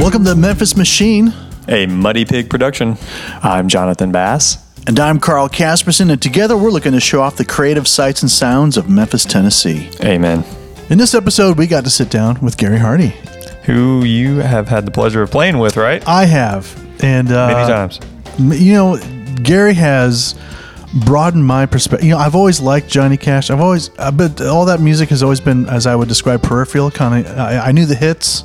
Welcome to Memphis Machine. A Muddy Pig production. I'm Jonathan Bass. And I'm Carl Casperson, and together we're looking to show off the creative sights and sounds of Memphis, Tennessee. Amen. In this episode, we got to sit down with Gary Hardy. Who you have had the pleasure of playing with, right? I have. And, uh, Many times. you know, Gary has broadened my perspective. You know, I've always liked Johnny Cash. I've always, uh, but all that music has always been, as I would describe, peripheral. Kind of, I, I knew the hits,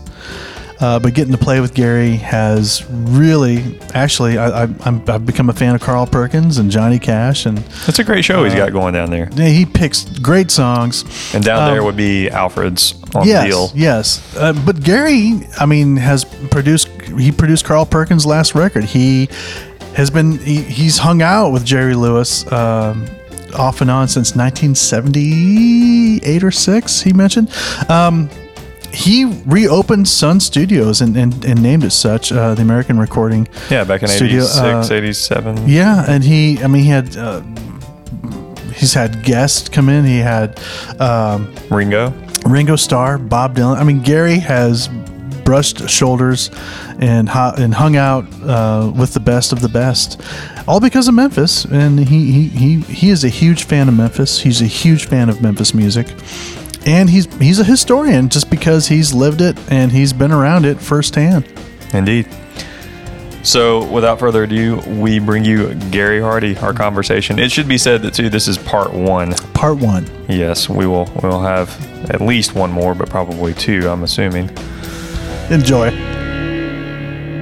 uh, but getting to play with Gary has really, actually, I, I've become a fan of Carl Perkins and Johnny Cash, and It's a great show he's got going down there. yeah, he picks great songs. And down Um, there would be Alfred's on yes, the deal. Yes, uh, but Gary, I mean, has produced. He produced Carl Perkins' last record. He has been. He, he's hung out with Jerry Lewis um, off and on since 1978 or six. He mentioned. Um, he reopened Sun Studios and, and, and named it such, uh, the American Recording. Yeah, back in Studio, 86, uh, 87. Yeah, and he, I mean, he had, uh, he's had guests come in. He had um, Ringo. Ringo Starr, Bob Dylan. I mean, Gary has brushed shoulders and and hung out uh, with the best of the best, all because of Memphis. And he, he he he is a huge fan of Memphis. He's a huge fan of Memphis music, and he's he's a historian just because he's lived it and he's been around it firsthand. Indeed. So, without further ado, we bring you Gary Hardy, our conversation. It should be said that too. This is part one. Part one. Yes, we will. We will have at least one more, but probably two. I'm assuming. Enjoy.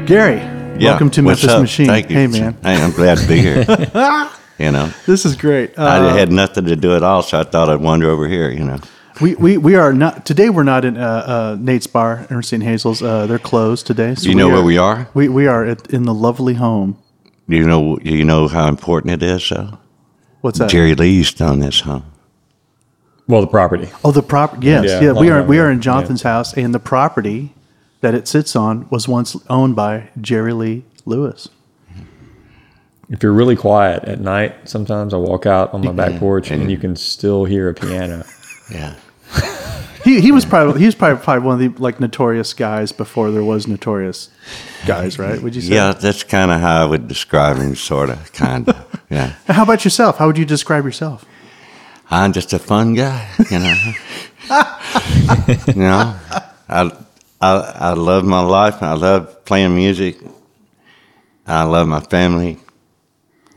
Gary, Yeah, welcome to what's Memphis up? Machine. Thank you. Hey, man, Hey, I'm glad to be here. you know, this is great. Uh, I had nothing to do at all, so I thought I'd wander over here. You know, We, we, we are not today. We're not in uh, uh, Nate's bar, Ernestine Hazel's. Uh, they're closed today. So Do you know where we are? We we are at, in the lovely home. You know? You know how important it is? Though What's that? Jerry Lee's done this, huh? Well, the property. Oh, the property. Yes, yeah. Yeah. we are we are in Jonathan's house, and the property that it sits on was once owned by Jerry Lee Lewis. If you're really quiet at night, sometimes I walk out on my back porch and you can still hear a piano. Yeah. He he was probably he was probably, probably one of the like notorious guys before there was notorious guys, right? Would you say? Yeah, that's kind of how I would describe him, sort of, kind of. Yeah. How about yourself? How would you describe yourself? I'm just a fun guy, you know. you know, I, I I love my life. I love playing music. I love my family,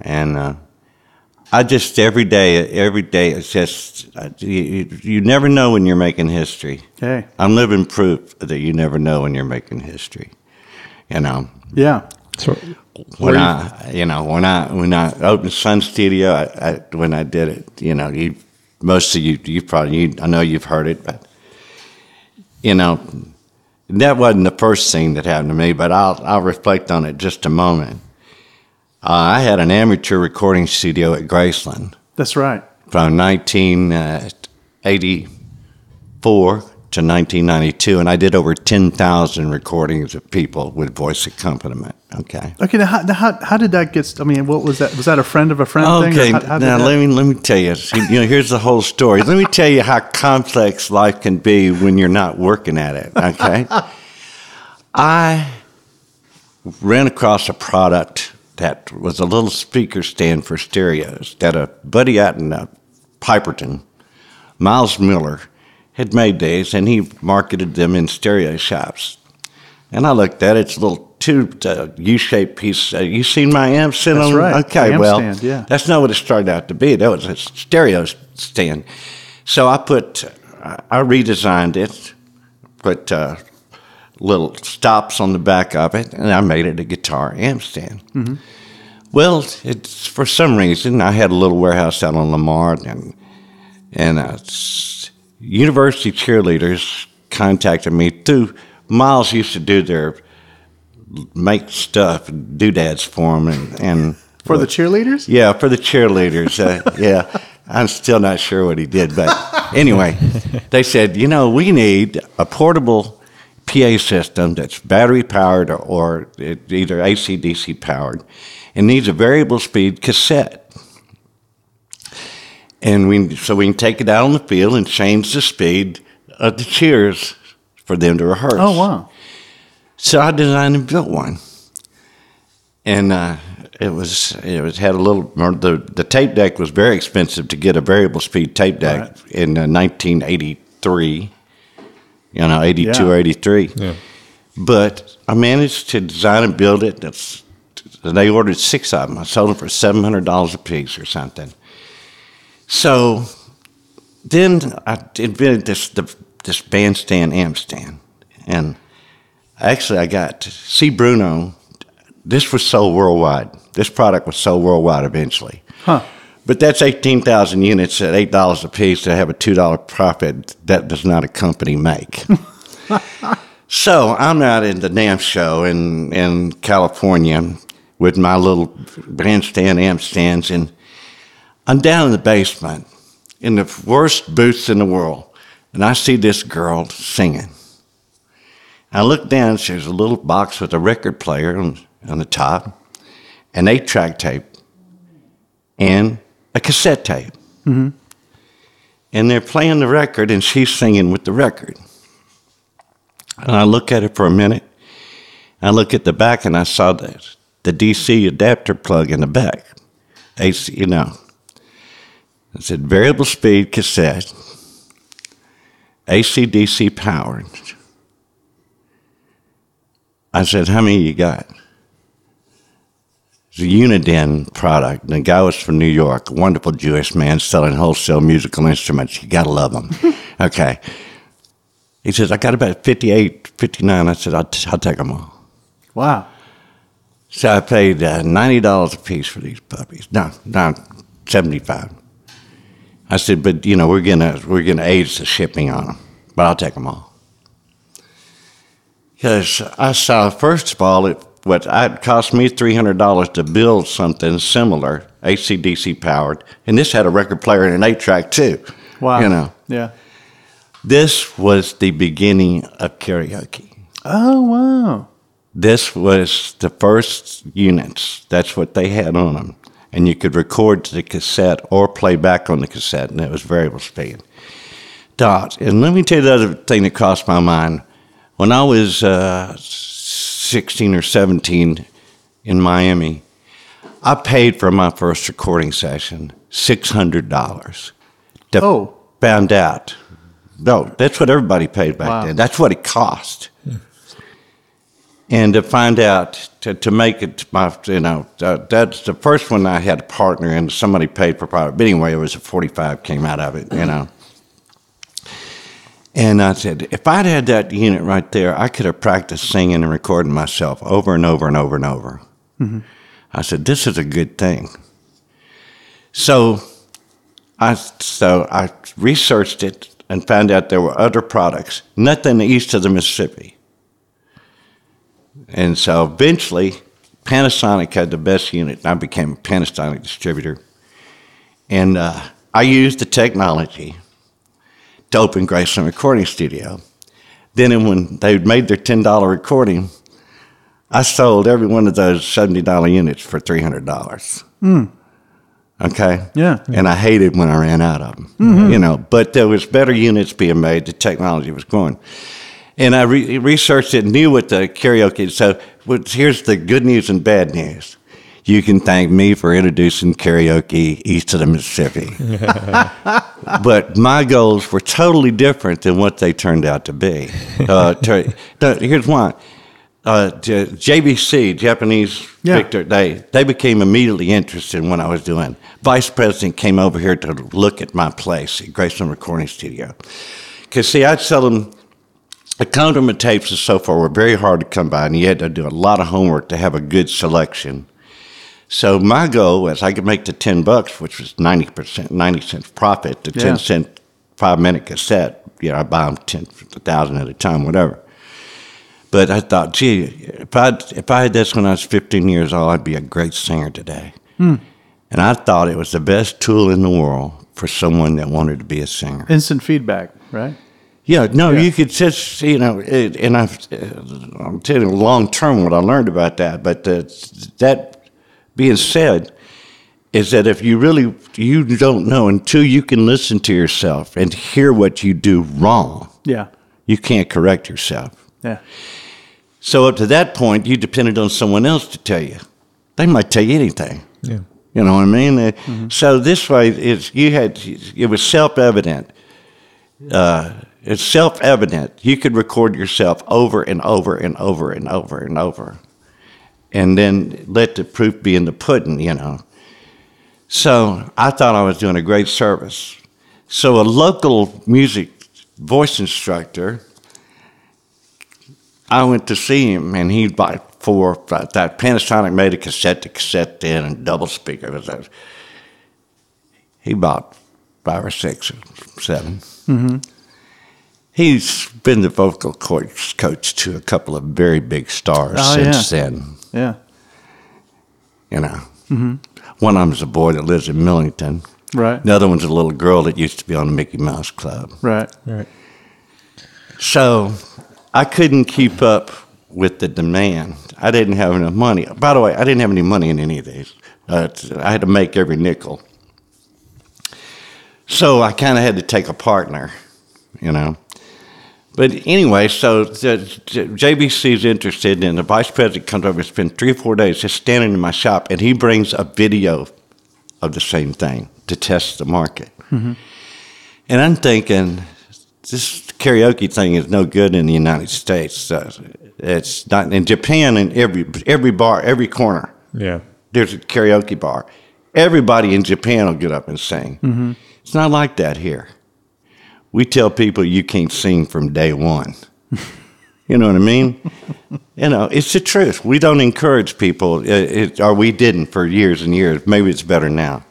and uh, I just every day, every day, it's just uh, you, you you never know when you're making history. Hey, I'm living proof that you never know when you're making history. You know, yeah. So, when Where you- I, you know, when I when I opened Sun Studio, I, I, when I did it, you know, you most of you, you probably, you, I know you've heard it, but you know, that wasn't the first thing that happened to me. But I'll I'll reflect on it just a moment. Uh, I had an amateur recording studio at Graceland That's right. from 1984 to 1992, and I did over 10,000 recordings of people with voice accompaniment. Okay. Okay, now how, now how, how did that get? I mean, what was that? Was that a friend of a friend thing? Okay, how- how now let me let me tell you. You know, here's the whole story. Let me tell you how complex life can be when you're not working at it. Okay, I ran across a product that was a little speaker stand for stereos that a buddy out in uh, Piperton, Miles Miller, had made these, and he marketed them in stereo shops. And I looked at it; it's a little tubed uh, U-shaped piece. Uh, you seen my amp sitting That's on? right, Okay, well, stand, yeah. that's not what it started out to be. That was a stereo stand. So I put, I I redesigned it, put uh, little stops on the back of it, and I made it a guitar amp stand. Mm-hmm. Well, it's for some reason I had a little warehouse out on Lamar, and and uh, university cheerleaders contacted me through. Miles used to do their make stuff, doodads for them, and, and for the cheerleaders? yeah, for the cheerleaders. Uh, yeah, I'm still not sure what he did, but anyway, they said, you know, we need a portable PA system that's battery powered or, either AC DC powered, and needs a variable speed cassette. And we so we can take it out on the field and change the speed of the cheers for them to rehearse. Oh wow. So I designed and built one, and uh, it was it was had a little the the tape deck was very expensive to get a variable speed tape deck Right. in uh, 1983. You know, 82 Yeah. or 83. Yeah. But I managed to design and build it. That's, they ordered six of them. I sold them for seven hundred dollars a piece or something. So then I invented this the, this bandstand amp stand, and actually I got to see Bruno. This was sold worldwide. This product was sold worldwide eventually. Huh. But that's 18,000 units at $8 a piece to have a $2 profit. That does not a company make. so I'm out in the NAMM show in, in California with my little bandstand amp stands, and I'm down in the basement in the worst booths in the world, and I see this girl singing. I look down, there's a little box with a record player on, on the top, an eight track tape, and a cassette tape. And they're playing the record, and she's singing with the record. And I look at it for a minute. I look at the back, and I saw the, the DC adapter plug in the back. AC, you know. It said variable speed cassette, AC DC powered. I said, How many you got? A Uniden product. The guy was from New York, a wonderful Jewish man selling wholesale musical instruments. You gotta love him. okay. He says, I got about 58, 59. I said, I'll, t- I'll take them all. Wow. So I paid uh, $90 a piece for these puppies. No, no, 75 I said, but you know, we're gonna we're gonna age the shipping on them, but I'll take them all. Because I saw, first of all, it what it cost me three hundred dollars to build something similar, ACDC powered, and this had a record player and an eight track too. Wow. you know, Yeah. this was the beginning of karaoke. Oh wow. This was the first units. That's what they had on them. And you could record to the cassette or play back on the cassette, and it was variable speed. Dot. And let me tell you the other thing that crossed my mind. When I was uh, 16 or 17 in Miami, I paid for my first recording session $600. To Oh. Found out. No, that's what everybody paid back Wow. then. That's what it cost and to find out to, to make it my you know uh, that's the first one I had a partner and somebody paid for private. But anyway, it was a forty five came out of it, you know. And I said, if I'd had that unit right there, I could have practiced singing and recording myself over and over and over and over. I said, this is a good thing. So I so I researched it and found out there were other products, nothing east of the Mississippi. And so eventually, Panasonic had the best unit. and I became a Panasonic distributor. And uh, I used the technology to open Graceland Recording Studio. Then, when they made their $10 recording, I sold every one of those $70 units for $300. Hmm. Okay? Yeah. And I hated when I ran out of them. Mm-hmm. You know, but there was better units being made. The technology was going. And I re- researched it, knew what the karaoke. So here's the good news and bad news. You can thank me for introducing karaoke east of the Mississippi. but my goals were totally different than what they turned out to be. Uh, to, here's one. Uh, J- JVC, Japanese Yeah. Victor, they, they became immediately interested in what I was doing. Vice President came over here to look at my place at Graceland Recording Studio. Because, see, I'd sell them the condiment tapes and so forth were very hard to come by, and you had to do a lot of homework to have a good selection. So my goal was I could make the ten bucks, which was ninety percent, ninety cents profit. The Yeah. ten cent five minute cassette, you know, I buy them ten thousand at a time, whatever. But I thought, gee, if I if I had this when I was fifteen years old, I'd be a great singer today. And I thought it was the best tool in the world for someone that wanted to be a singer. Instant feedback, right? Yeah, no, Yeah. you could just, you know, it, and I've, uh, I'm telling you long term what I learned about that. But uh, that being said, is that if you really, you don't know until you can listen to yourself and hear what you do wrong, Yeah. you can't correct yourself. Yeah. So up to that point, you depended on someone else to tell you. They might tell you anything. Yeah. You know what I mean? Uh, So this way, it's you had it was self evident. Uh, it's self evident. You could record yourself over and over and over and over and over, and then let the proof be in the pudding. You know. So I thought I was doing a great service. So a local music voice instructor, I went to see him, and he bought four. five, That Panasonic made a cassette to cassette then and double speaker. He bought five or six or 7 Mm-hmm. He's been the vocal coach, coach to a couple of very big stars Oh, since yeah. then. Yeah. You know, Mm-hmm. one of them's a boy that lives in Millington. Right. The other one's a little girl that used to be on the Mickey Mouse Club. Right. Right. So I couldn't keep up with the demand. I didn't have enough money. By the way, I didn't have any money in any of these. Uh, I had to make every nickel. So I kind of had to take a partner, you know. But anyway, so the, the JVC's interested, and the vice president comes over and spends three or four days just standing in my shop, and he brings a video of the same thing to test the market. And I'm thinking, this karaoke thing is no good in the United States. Uh, it's not in Japan. In every every bar, every corner, Yeah. there's a karaoke bar. Everybody in Japan will get up and sing. It's not like that here. We tell people you can't sing from day one. you know what I mean? you know, it's the truth. We don't encourage people, uh, it, or we didn't for years and years. Maybe it's better now.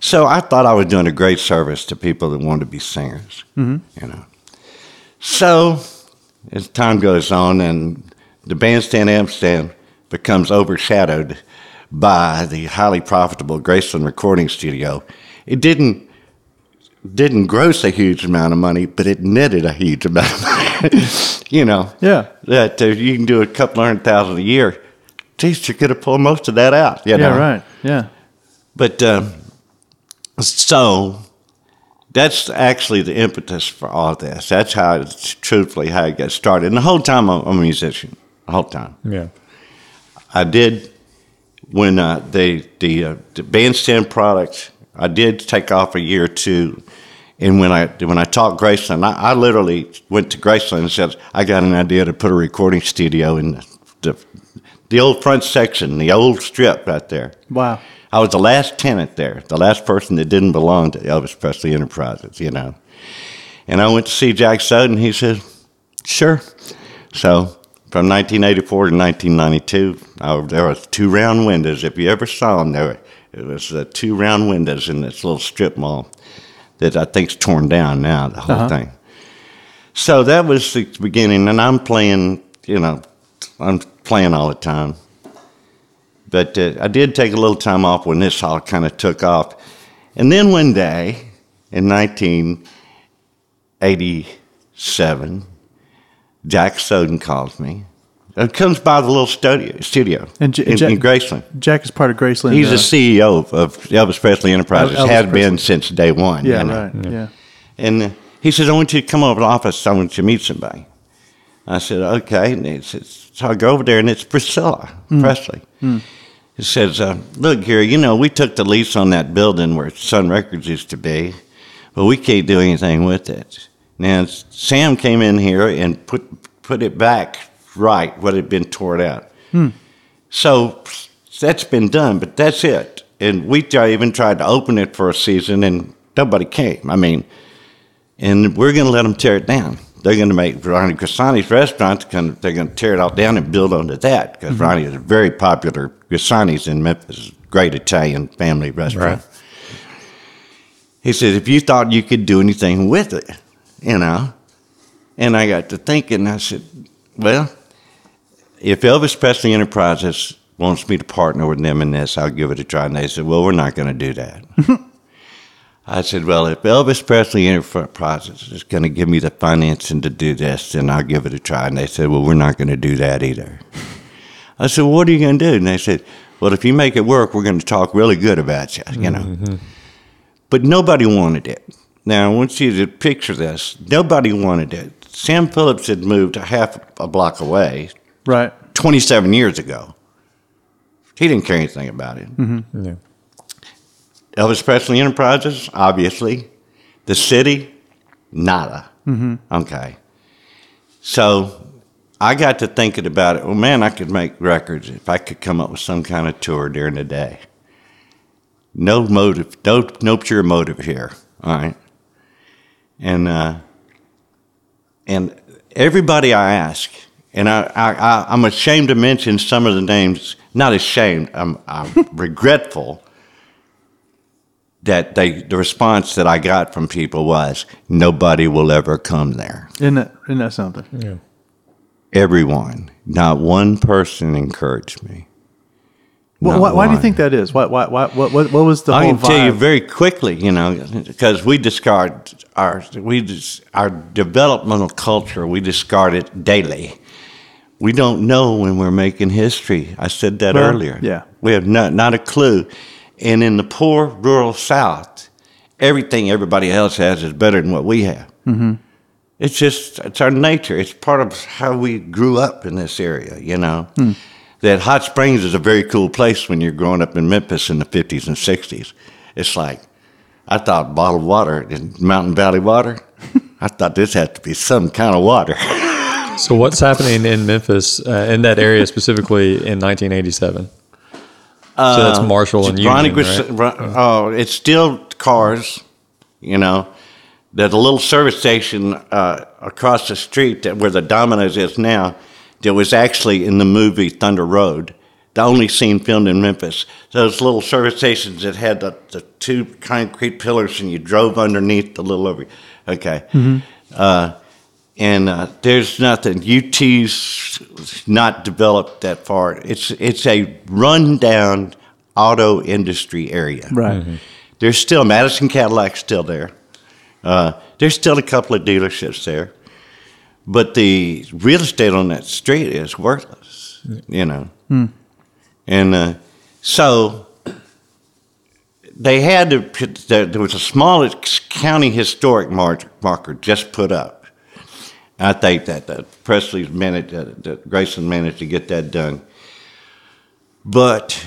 So I thought I was doing a great service to people that wanted to be singers. You know. So as time goes on, and the bandstand amp stand becomes overshadowed by the highly profitable Graceland Recording Studio, it didn't didn't gross a huge amount of money, but it netted a huge amount of money. you know, Yeah. that uh, you can do a couple hundred thousand a year. Geez, you could have pulled most of that out. You Yeah. Right. Yeah. But um, so that's actually the impetus for all this. That's how, it's truthfully, how it got started. And the whole time I'm, a musician. The whole time. Yeah. I did when uh, they the uh, the bandstand product. I did take off a year or two, and when I when I taught Graceland, I, I literally went to Graceland and said, "I got an idea to put a recording studio in the the, the old front section, the old strip right there." Wow. I was the last tenant there, the last person that didn't belong to Elvis Presley Enterprises, you know. And I went to see Jack Soden. He said, "Sure." So from 1984 to 1992, I, there was two round windows. If you ever saw them, there it was uh, two round windows in this little strip mall that I think's torn down now. The whole Uh-huh. thing. So that was the beginning, and I'm playing. You know, I'm playing all the time. But uh, I did take a little time off when this all kind of took off. And then one day in 1987, Jack Soden calls me. It comes by the little studio, studio And J- in, Jack- in Graceland. Jack is part of Graceland. He's uh, the CEO of, of Elvis Presley Enterprises, Elvis has Presley. been since day one. Yeah. you know. Right. Yeah. And uh, he says, I want you to come over to the office. I want you to meet somebody. I said, okay. And he says, so I go over there, and it's Priscilla Presley. He says, uh, look, here, you know, we took the lease on that building where Sun Records used to be, but we can't do anything with it. Now, Sam came in here and put, put it back right, what had been torn out. So that's been done, but that's it. And we even tried to open it for a season, and nobody came. I mean, and we're going to let them tear it down. They're going to make Ronnie Grisanti's restaurant. They're going to tear it all down and build onto that because mm-hmm. Ronnie is a very popular. Grisanti's in Memphis, great Italian family restaurant. Right. He said, if you thought you could do anything with it, you know. And I got to thinking, I said, well, if Elvis Presley Enterprises wants me to partner with them in this, I'll give it a try. And they said, well, we're not going to do that. I said, well, if Elvis Presley Enterprises is going to give me the financing to do this, then I'll give it a try. And they said, well, we're not going to do that either. I said, well, what are you going to do? And they said, well, if you make it work, we're going to talk really good about you, you know. Mm-hmm. But nobody wanted it. Now, I want you to picture this. Nobody wanted it. Sam Phillips had moved a half a block away Right. 27 years ago. He didn't care anything about it. Yeah. Elvis Presley Enterprises, obviously. The city, nada. Okay. So I got to thinking about it. Well, man, I could make records if I could come up with some kind of tour during the day. No motive, no, no pure motive here. All right. And, uh, and everybody I ask, and I, I, I, I'm ashamed to mention some of the names, not ashamed, I'm, I'm regretful that they, the response that I got from people was, nobody will ever come there. Isn't that, isn't that something? Yeah. Everyone, not one person encouraged me. Why, Not why, why do you think that is? Why, why, why, what, what, what was the I whole can tell you very quickly, you know, because we discard our we dis, our developmental culture. We discard it daily. We don't know when we're making history. I said that Well, earlier. yeah. we have not not a clue. And in the poor rural South, everything everybody else has is better than what we have. Mm-hmm. It's just it's our nature. It's part of how we grew up in this area. You know. That Hot Springs is a very cool place when you're growing up in Memphis in the 50s and 60s. It's like, I thought bottled water in Mountain Valley water. I thought this had to be some kind of water. So what's happening in Memphis, uh, in that area specifically in 1987? so that's Marshall and Union, Ronnie right? Ron- Oh, it's still cars, you know. There's a little service station uh, across the street that where the Domino's is now. That was actually in the movie Thunder Road, the only scene filmed in Memphis. Those little service stations that had the, the two concrete pillars, and you drove underneath the little over. Okay, uh, and uh, there's nothing. UT's not developed that far. It's it's a rundown auto industry area. Right. There's still Madison Cadillac's still there. Uh, there's still a couple of dealerships there, but the real estate on that street is worthless. You know, and uh, so they had to. put- There there was a small county historic marker just put up. I think that, that Presley's managed, uh, that Grayson managed to get that done. But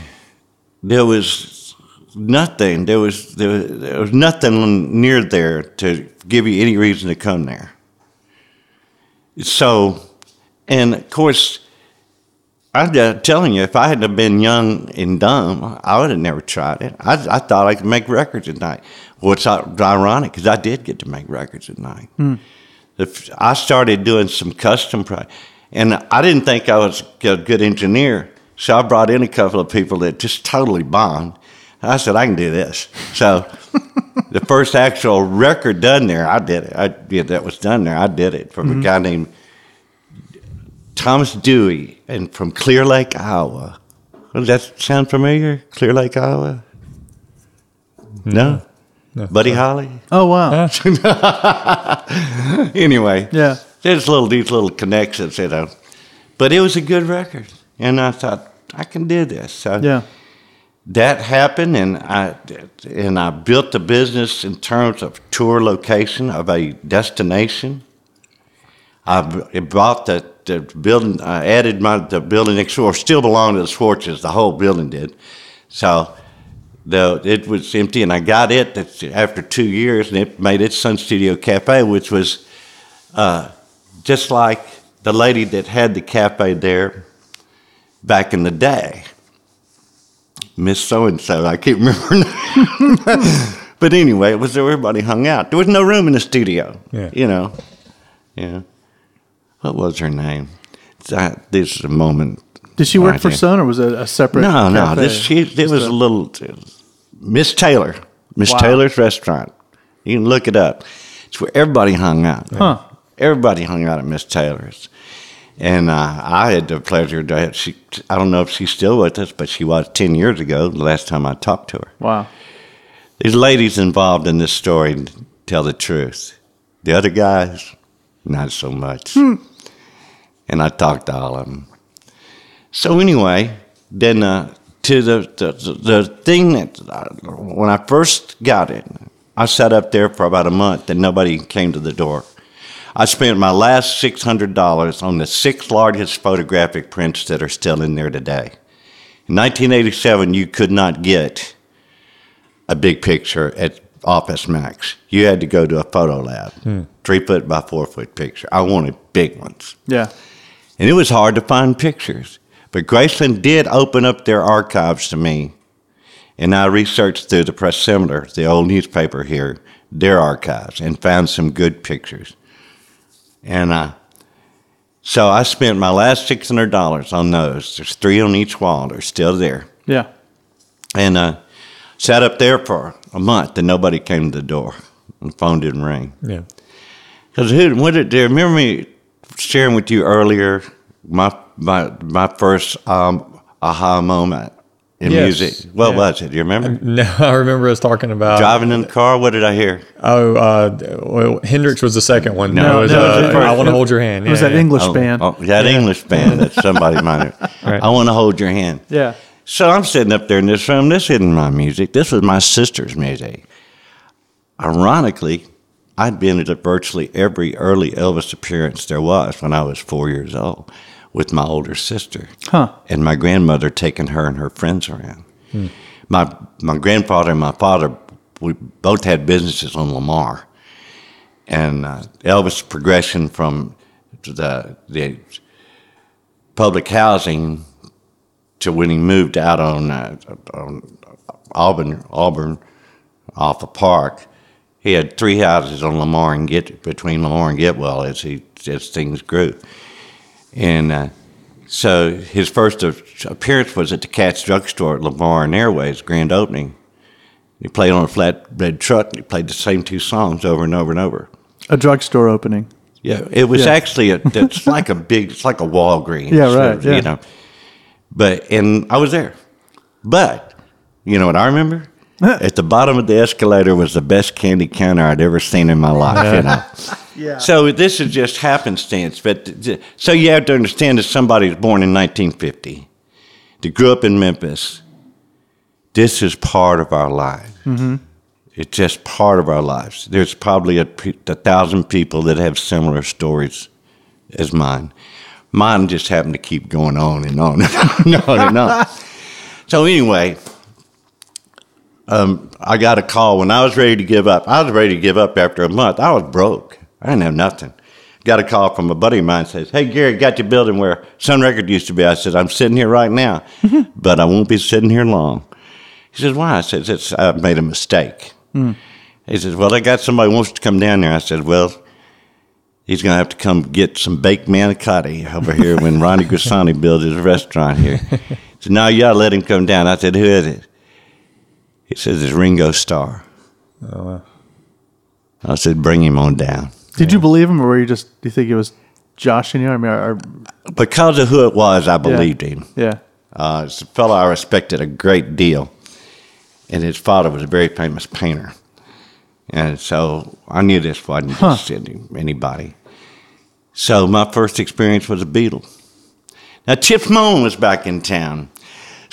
there was nothing. There was there, was- there was nothing near there to give you any reason to come there. So, and of course, I'm just telling you, if I hadn't been young and dumb, I would have never tried it. I, I thought I could make records at night. Well, ironic because I did get to make records at night. If I started doing some custom pro, and I didn't think I was a good engineer, so I brought in a couple of people that just totally bombed. I said I can do this. So the first actual record done there, I did it. I yeah, that was done there. I did it from a mm-hmm. guy named Thomas Dewey, and from Clear Lake, Iowa. Does that sound familiar? Clear Lake, Iowa. No. Buddy Holly. Oh wow. anyway, Yeah. there's little these little connections, you know. But it was a good record, and I thought I can do this. So Yeah. that happened, and I and I built the business in terms of tour location of a destination. I bought the, the building. I added my the building next door. Still belonged to the Schwartzes. The whole building did. So the it was empty, and I got it after two years, and it made its Sun Studio Cafe, which was uh, just like the lady that had the cafe there back in the day. Miss So and So, I can't remember her name. but anyway, it was where everybody hung out. There was no room in the studio. Yeah. You know. Yeah. What was her name? That, this is a moment. Did she work for. Sun or was it a separate? No, no. This she. It was a little. Miss Taylor. Miss Wow. Taylor's restaurant. You can look it up. It's where everybody hung out. Huh. Everybody hung out at Miss Taylor's. And uh, I had the pleasure to have, she, I don't know if she's still with us, but she was 10 years ago, the last time I talked to her. Wow. These ladies involved in this story tell the truth. The other guys, not so much. And I talked to all of them. So anyway, then uh, to the, the the thing that uh, when I first got it, I sat up there for about a month and nobody came to the door. I spent my last six hundred dollars on the six largest photographic prints that are still in there today. In 1987, you could not get a big picture at Office Max. You had to go to a photo lab, three foot by four foot picture. I wanted big ones. Yeah. And it was hard to find pictures. But Graceland did open up their archives to me. And I researched through the Press-Scimitar, the old newspaper here, their archives, and found some good pictures. And uh, so I spent my last $600 on those. There's three on each wall, they're still there. Yeah. And uh, sat up there for a month and nobody came to the door. And the phone didn't ring. Yeah. Because who? What did? Remember me sharing with you earlier? My my my first um, aha moment in Yes. music. What Yeah. was it? Do you remember? No, I remember us talking about Driving in the car. What did I hear? Oh, uh, well, Hendrix was the second one. No, No, it was, no, uh, it was the I want to hold your hand. It was Yeah, that yeah. English Oh, band. oh, that English band that somebody might have. Right. I want to hold your hand. Yeah. So I'm sitting up there in this room. This isn't my music. This was my sister's music. Ironically, I'd been at virtually every early Elvis appearance there was when I was four years old with my older sister. Huh. And my grandmother taking her and her friends around. My, my grandfather and my father, we both had businesses on Lamar. And uh, Elvis' progression from the, the public housing to when he moved out on, uh, on Auburn, Auburn off a park, he had three houses on Lamar and Get between Lamar and Getwell as he as things grew, and uh, so his first appearance was at the Katz Drugstore at Lamar and Airways grand opening. He played on a flatbed truck. and He played the same two songs over and over and over. A drugstore opening. Yeah, it was Yeah. actually a, it's like a big, it's like a Walgreens. Yeah, right, yeah. You know, but and I was there, but you know what I remember? At the bottom of the escalator was the best candy counter I'd ever seen in my life. You know. Yeah. So this is just happenstance, but so you have to understand that somebody was born in 1950, that grew up in Memphis. This is part of our life. Mm-hmm. It's just part of our lives. There's probably a, a thousand people that have similar stories as mine. Mine just happened to keep going on and on and on and on. So anyway, um, I got a call when I was ready to give up. I was ready to give up after a month. I was broke. I didn't have nothing. Got a call from a buddy of mine says, "Hey Gary, got your building where Sun Record used to be." I said, "I'm sitting here right now, but I won't be sitting here long." He says, "Why?" I said, it's, "I made a mistake." He says, "Well, I got somebody who wants to come down there." I said, "Well." He's going to have to come get some baked manicotti over here when Ronnie Grisanti builds his restaurant here. So now you got to let him come down. I said, Who is it? He says, It's Ringo Starr. I said, Bring him on down. Did you believe him, or were you just? Do you think it was joshing you? I mean, or, Because of who it was, I believed him. yeah. Uh, it's a fellow I respected a great deal, and his father was a very famous painter. And so I knew this wasn't just any- anybody. So my first experience was a Beatle. Now, Chips Moman was back in town.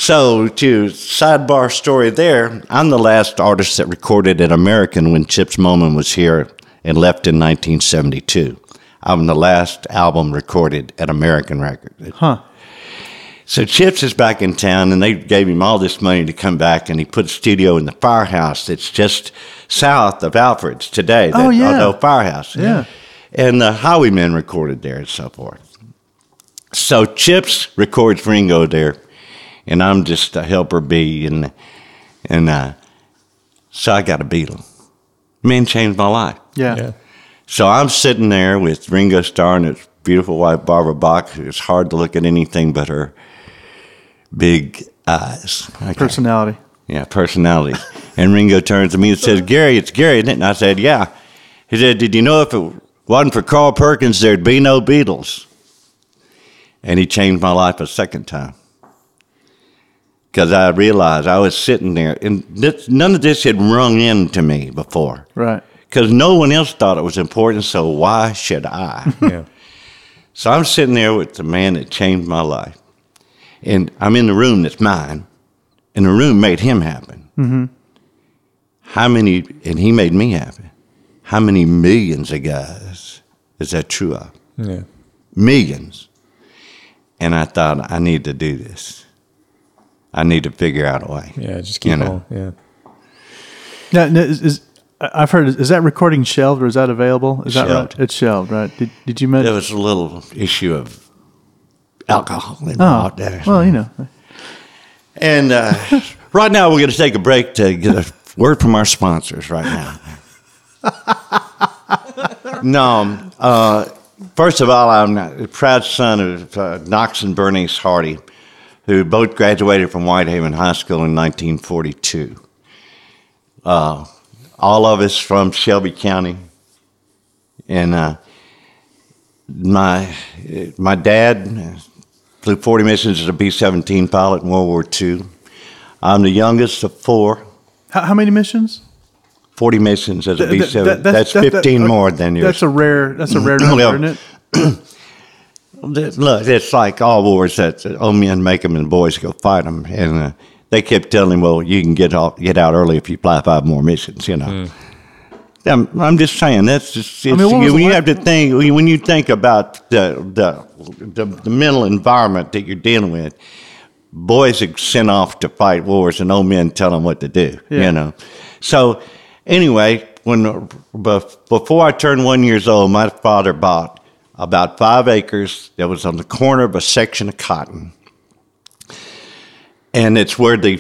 So, to sidebar story there, I'm the last artist that recorded at American when Chips Moman was here and left in 1972. I'm the last album recorded at American Records. Huh. So Chips is back in town, and they gave him all this money to come back, and he put a studio in the firehouse that's just south of Alfred's today. Oh, yeah. old firehouse. Yeah. And the Highwaymen recorded there and so forth. So Chips records Ringo there, and I'm just a helper bee, and and uh, so I got a Beatle. Man changed my life. Yeah. Yeah. So I'm sitting there with Ringo Starr and his beautiful wife Barbara Bach. It's hard to look at anything but her big eyes. Okay. Personality. Yeah, personality. and Ringo turns to me and says, Gary, it's Gary, isn't it? And I said, Yeah. He said, Did you know if it wasn't for Carl Perkins, there'd be no Beatles? And he changed my life a second time. Because I realized I was sitting there, and this, none of this had rung into me before Right. because no one else thought it was important, so why should I? Yeah. so I'm sitting there with the man that changed my life. And I'm in the room that's mine, and the room made him happen. Mm-hmm. How many, and he made me happy. How many millions of guys is that true of? Yeah. Millions. And I thought, I need to do this. I need to figure out a way. Yeah. Just keep You know. on. Yeah. Now, is, is I- I've heard is that recording shelved or is that available? Is that right? It's shelved, right? Did, did you mention There was a little issue of alcohol Oh, involved there. well, you know, And uh, right now, we're going to take a break to get a word from our sponsors right now. no, uh, first of all, I'm a proud son of uh, Knox and Bernice Hardy, who both graduated from Whitehaven High School in 1942. Uh, all of us from Shelby County. And uh, my, my dad flew 40 missions as a B 17 pilot in World War II. I'm the youngest of four. how, how many missions? 40 missions as a Th- B th- 7. that- That's that- that- 15 okay, more than yours. That's a rare. That's a rare number, isn't it? Look, it's like all wars that old men make them and boys go fight them. And uh, they kept telling him, well, you can get, off, get out early if you fly five more missions, you know. I'm, I'm just saying that's just it's, mean, when you have to think when you think about the, the the the mental environment that you're dealing with. Boys are sent off to fight wars, and old men tell them what to do. Yeah. You know. So anyway, when before I turned one years old, my father bought about five acres that was on the corner of a section of cotton, and it's where the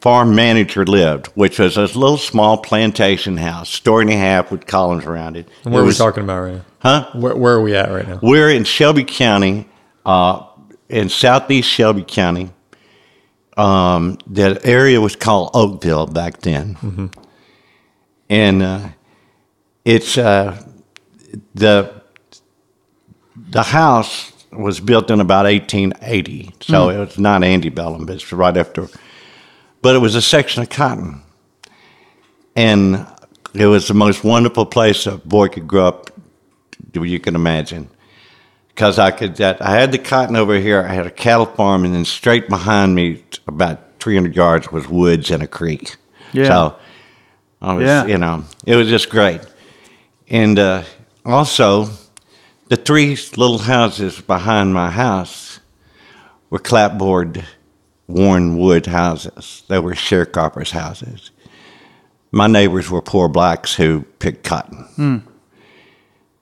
farm manager lived, which was a little small plantation house, story and a half with columns around it. And where It are we talking about right now? Huh? Where, where are we at right now? We're in Shelby County, uh, in southeast Shelby County. Um, that area was called Oakville back then, and uh, it's uh, the the house was built in about 1880, so it was not antebellum. But it's right after, but it was a section of cotton, and it was the most wonderful place a boy could grow up you can imagine. Because I could, that I had the cotton over here. I had a cattle farm, and then straight behind me, about 300 yards, was woods and a creek. Yeah. So, I was, Yeah. you know, it was just great. And uh, also, the three little houses behind my house were clapboard, worn wood houses. They were sharecroppers' houses. My neighbors were poor blacks who picked cotton.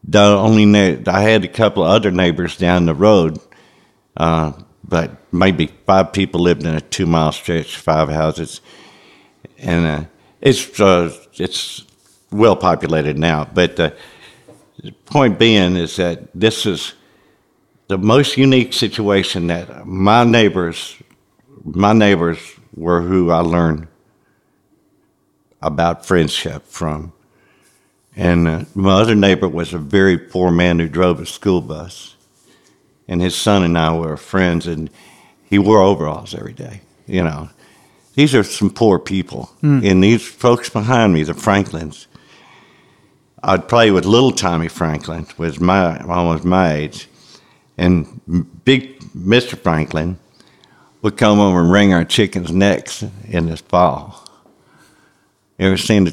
The only ne- I had a couple of other neighbors down the road, uh, but maybe five people lived in a two mile stretch, five houses, and uh, it's uh, it's well populated now. But the point being is that this is the most unique situation that my neighbors, my neighbors were who I learned about friendship from. And uh, my other neighbor was a very poor man who drove a school bus. And his son and I were friends, and he wore overalls every day. You know, these are some poor people. And these folks behind me, the Franklins, I'd play with little Tommy Franklin, was my almost my age, and big Mister Franklin would come over and wring our chickens' necks in the fall. You ever seen a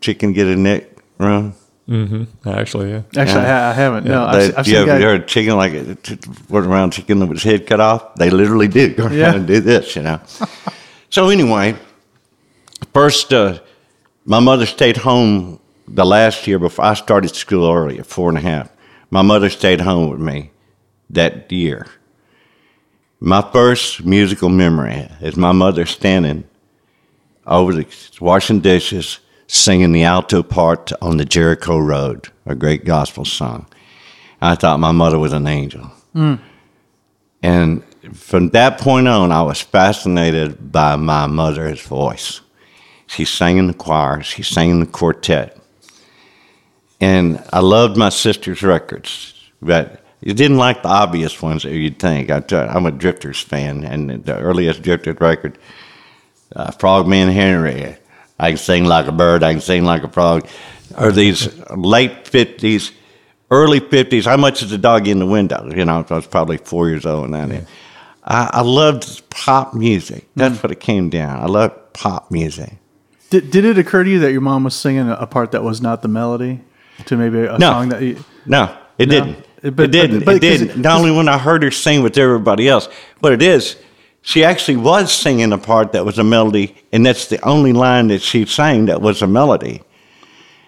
chicken get a neck wrung? Mm-hmm. Actually, yeah. Actually, I, I haven't. No, I've, They, se- I've you seen ever guys. heard a chicken like a t- went around chicken with his head cut off? They literally do go around Yeah. and do this, you know. so anyway, first, uh, my mother stayed home the last year before I started school early at four and a half. My mother stayed home with me that year. My first musical memory is my mother standing over the washing dishes, singing the alto part on the Jericho Road, a great gospel song. I thought my mother was an angel. Mm. And from that point on, I was fascinated by my mother's voice. She sang in the choir, she sang in the quartet. And I loved my sister's records, but you didn't like the obvious ones that you'd think. I, am a Drifters fan, and the earliest Drifters record, uh, Frogman Henry, I can sing like a bird, I can sing like a frog, or these late 50s, early 50s, how much is the dog in the window? You know, I was probably four years old and that. I, I loved pop music. That's what it came down. I loved pop music. Did, did it occur to you that your mom was singing a part that was not the melody to maybe a No. song that you? No, it No. didn't. It- but- it didn't. but- but it didn't. Not only when I heard her sing with everybody else, but it is. She actually was singing a part that was a melody, and that's the only line that she sang that was a melody.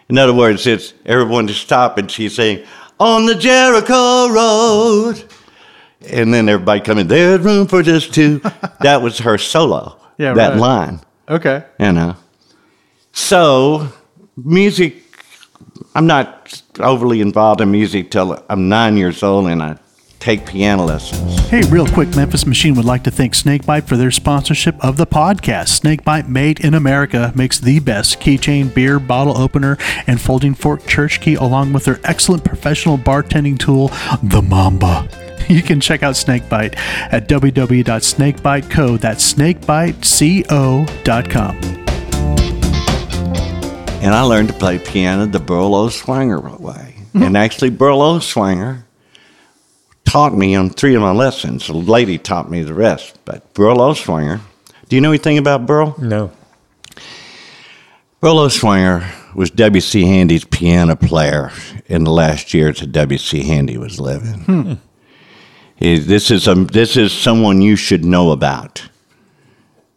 In other words, it's everyone to stop and she's saying, On the Jericho Road. And then everybody coming, There's room for just two. that was her solo, Yeah, that right. line, Okay. you know. So, music, I'm not overly involved in music till I'm nine years old and I take piano lessons. Hey, real quick, Memphis Machine would like to thank Snakebite for their sponsorship of the podcast. Snakebite Made in America makes the best keychain, beer, bottle opener, and folding fork church key, along with their excellent professional bartending tool, the Mamba. You can check out Snakebite at www.snakebiteco. That's snakebiteco.com. And I learned to play piano the Burl Swanger way. Hmm. and actually, Burl Swanger taught me on three of my lessons. A lady taught me the rest. But Burl Swanger, do you know anything about Burl? No. Burl Swanger was W.C. Handy's piano player in the last years that W.C. Handy was living. Hmm. He- this, is a, this is someone you should know about.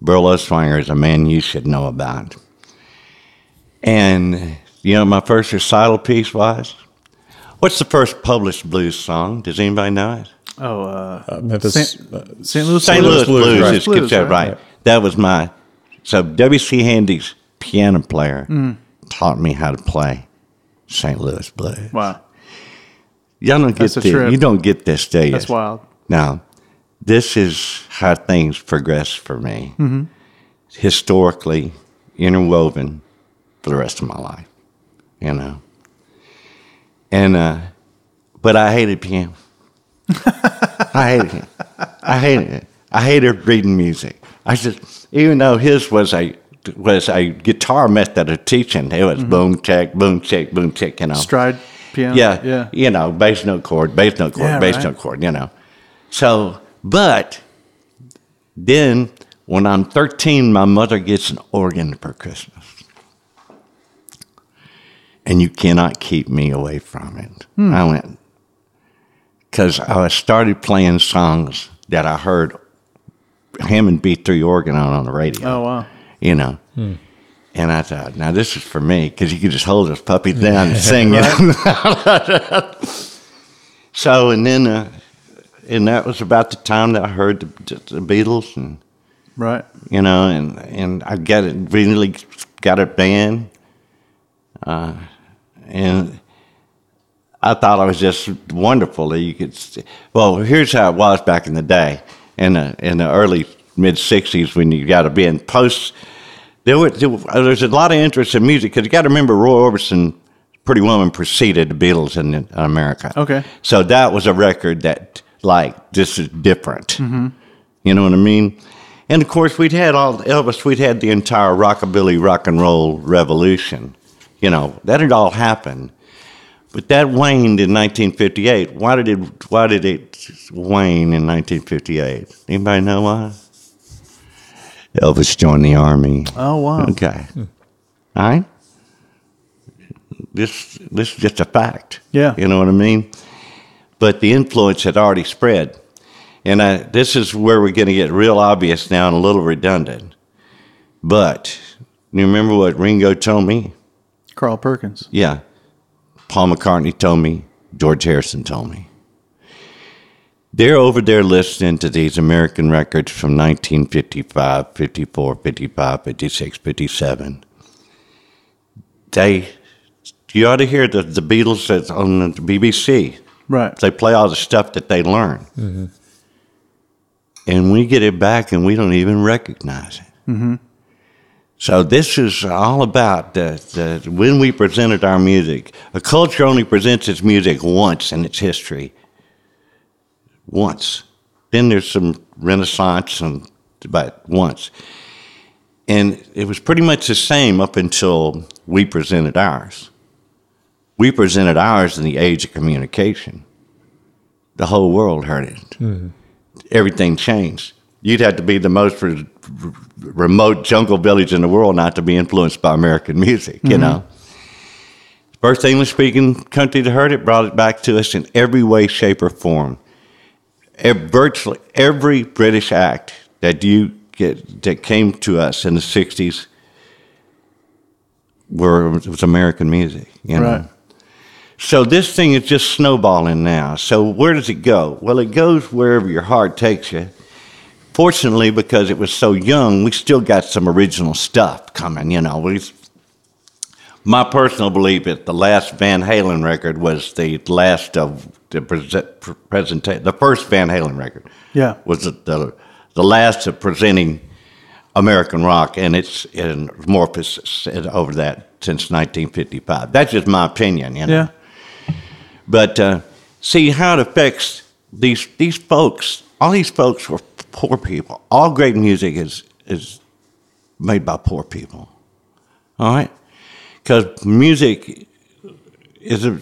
Burl Swanger is a man you should know about. And, you know, my first recital piece was what's the first published blues song? Does anybody know it? Oh, uh, Uh, Memphis. St. uh, St. Louis. St. Louis Blues, Blues, right. is considered right? right. That was my so W.C. Handy's piano player Mm. taught me how to play St. Louis Blues. Wow, Y'all don't get That's a this. trip. You don't get this, do you? that's wild. Now, this is how things progress for me. Mm-hmm. Historically interwoven for the rest of my life, you know. And uh, but I hated piano. I hated it. I hated it. I hated reading music. I just, even though his was a was a guitar method of teaching, it was boom check, boom check, boom check. You know, Stride piano. yeah, yeah. You know, bass note chord, bass note chord, Yeah, bass right. note chord. You know, so but then when I'm 13, my mother gets an organ for Christmas, and you cannot keep me away from it. Hmm. I went because I started playing songs that I heard Hammond B3 organ on on the radio Oh wow. you know. And I thought, now this is for me because you could just hold this puppy down and sing, it. so, and then, uh, and that was about the time that I heard the, the Beatles, and Right. you know, and and I got it really got a band, uh, and I thought I was just wonderful that you could. Well, here's how it was back in the day, in the in the early mid '60s when you got a band. Post there was there was uh, there's a lot of interest in music because you got to remember Roy Orbison, Pretty Woman preceded the Beatles in, in America. Okay. so that was a record that like this is different. Mm-hmm. You know what I mean? And of course, we'd had all Elvis. We'd had the entire rockabilly rock and roll revolution. You know that had all happened, but that waned in 1958. Why did it? Why did it wane in 1958? Anybody know why? Elvis joined the army. Oh wow. Okay. All right. This this is just a fact. Yeah. You know what I mean? But the influence had already spread. And I, this is where we're going to get real obvious now and a little redundant. But you remember what Ringo told me? Carl Perkins. Yeah. Paul McCartney told me, George Harrison told me. They're over there listening to these American records from 1955, 54, 55, 56, 57. They, you ought to hear the, the Beatles that's on the BBC. Right. They play all the stuff that they learn. Mm-hmm. And we get it back and we don't even recognize it. Mm-hmm. So this is all about the, the when we presented our music. A culture only presents its music once in its history. Once. Then there's some renaissance and but once. And it was pretty much the same up until we presented ours. We presented ours in the age of communication. The whole world heard it. Mm-hmm. Everything changed. You'd have to be the most re- remote jungle village in the world not to be influenced by American music, you mm-hmm. know. First English speaking country that heard it brought it back to us in every way, shape, or form. Virtually every British act that you get that came to us in the '60s were was American music. You know? Right. So this thing is just snowballing now. So where does it go? Well, it goes wherever your heart takes you. Fortunately, because it was so young, we still got some original stuff coming. You know, we. My personal belief is the last Van Halen record was the last of the present, presentation. The first Van Halen record Yeah. was the, the the last of presenting American rock and its metamorphosis over that since 1955. That's just my opinion. You know? Yeah. But uh, see how it affects these these folks. All these folks were poor people. All great music is is made by poor people. All right, because music is a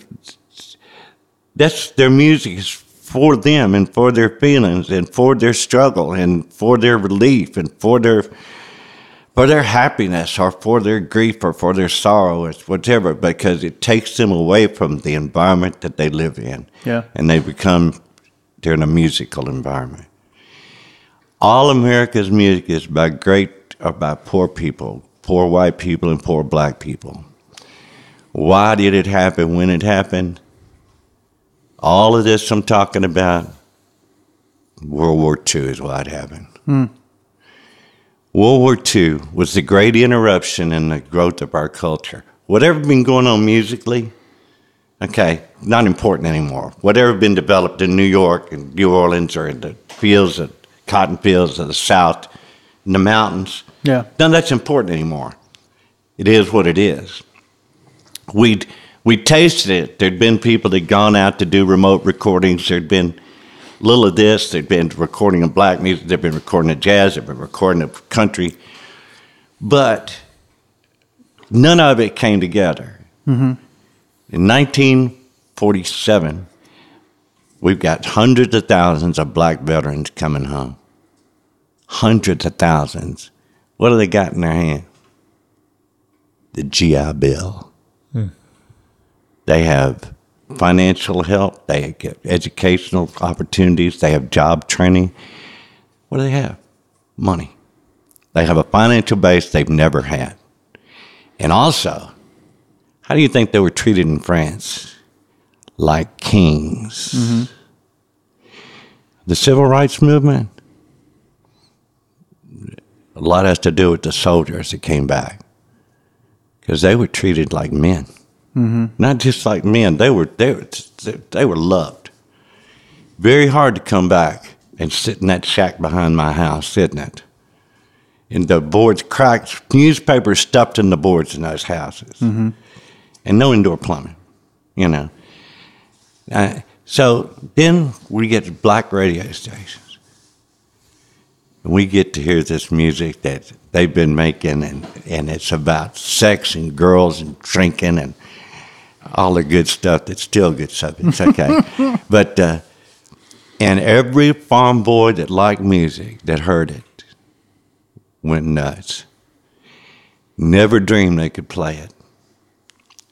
that's their music is for them and for their feelings and for their struggle and for their relief and for their for their happiness or for their grief or for their sorrow or whatever because it takes them away from the environment that they live in Yeah. and they become they're in a musical environment. All america's music is by great or by poor people poor white people and poor black people. Why did it happen when it happened? All of this i'm talking about world war ii is why it happened. Hmm. World War II was the great interruption in the growth of our culture. Whatever been going on musically, okay, not important anymore. Whatever been developed in New York and New Orleans or in the fields of cotton fields of the South, in the mountains, Yeah. none of that's important anymore. It is what it is. We'd we tasted it. There'd been people that'd gone out to do remote recordings. There'd been little of this. There'd been recording of black music. There'd been recording of jazz. There'd been recording of country. But none of it came together. Mm-hmm. In 1947, we've got hundreds of thousands of black veterans coming home. Hundreds of thousands. What do they got in their hand? The GI Bill. Hmm. They have financial help, they get educational opportunities, they have job training. What do they have? Money. They have a financial base they've never had. And also, how do you think they were treated in France? Like kings. Mm-hmm. The civil rights movement, a lot has to do with the soldiers that came back because they were treated like men, mm-hmm. not just like men. They were they were, they were loved. Very hard to come back and sit in that shack behind my house, isn't it? And the boards cracked, newspapers stuffed in the boards in those houses, mm-hmm. And no indoor plumbing, you know. Uh, so then we get to black radio stations. And we get to hear this music that they've been making, and, and it's about sex and girls and drinking and all the good stuff that's still good stuff. It's okay. but, uh, and every farm boy that liked music, that heard it, went nuts. Never dreamed they could play it.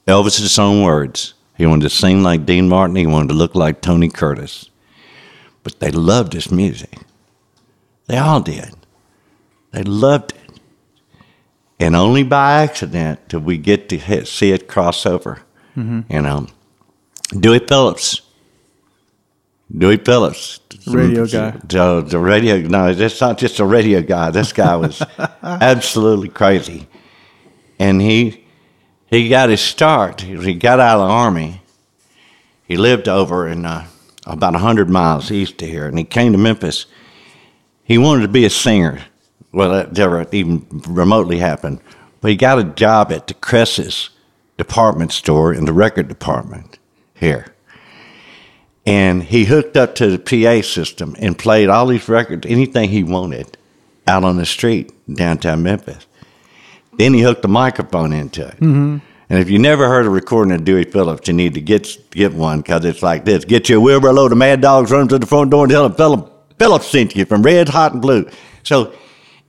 Elvis's own words. He wanted to sing like Dean Martin. He wanted to look like Tony Curtis. But they loved his music. They all did. They loved it. And only by accident did we get to hit, see it cross over. Mm-hmm. You know, Dewey Phillips. Dewey Phillips. Radio guy. The, the radio, no, that's not just a radio guy. This guy was absolutely crazy. And he, he got his start. He got out of the army. He lived over in uh, about 100 miles east of here, and he came to Memphis. He wanted to be a singer. Well, that never even remotely happened. But he got a job at the Cresses department store in the record department here. And he hooked up to the PA system and played all these records, anything he wanted, out on the street downtown Memphis. Then he hooked the microphone into it. And if you never heard a recording of Dewey Phillips, you need to get get one because it's like this: Get you a wheelbarrow load of Mad Dogs, run to the front door, and tell them Philip, Phillips sent you from Red Hot and Blue. So,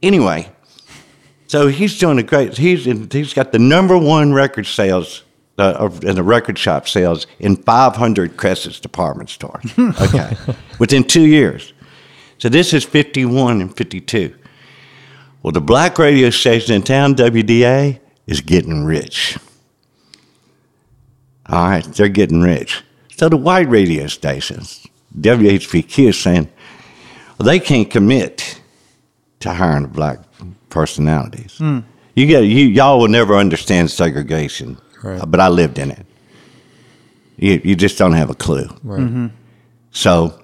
anyway, so he's doing a great. He's in, he's got the number one record sales uh, and the record shop sales in 500 Crescent's department stores. Okay, within two years. So this is 51 and 52. Well, the black radio station in town, WDIA, is getting rich. All right, they're getting rich. So the white radio stations, WHBQ, is saying well, they can't commit to hiring black personalities. Hmm. You get you y'all will never understand segregation, Right. but I lived in it. You you just don't have a clue. Right. Mm-hmm. So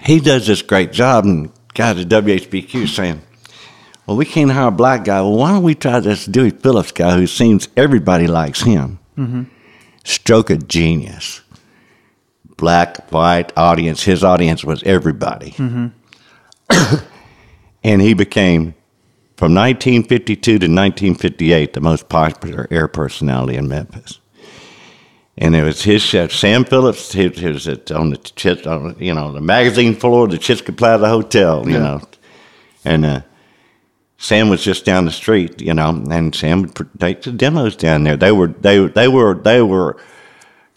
he does this great job, and guys at WHBQ saying, "Well, we can't hire a black guy. Well, why don't we try this Dewey Phillips guy who seems everybody likes him? Stroke of genius. Black, white audience. His audience was everybody, and he became." From 1952 to 1958, the most popular air personality in Memphis and it was his chef, Sam Phillips. He was at, on the on, you know the magazine floor of the Chisca Plaza Hotel, you know, and uh, Sam was just down the street, you know, and Sam would take the demos down there. They were they they were they were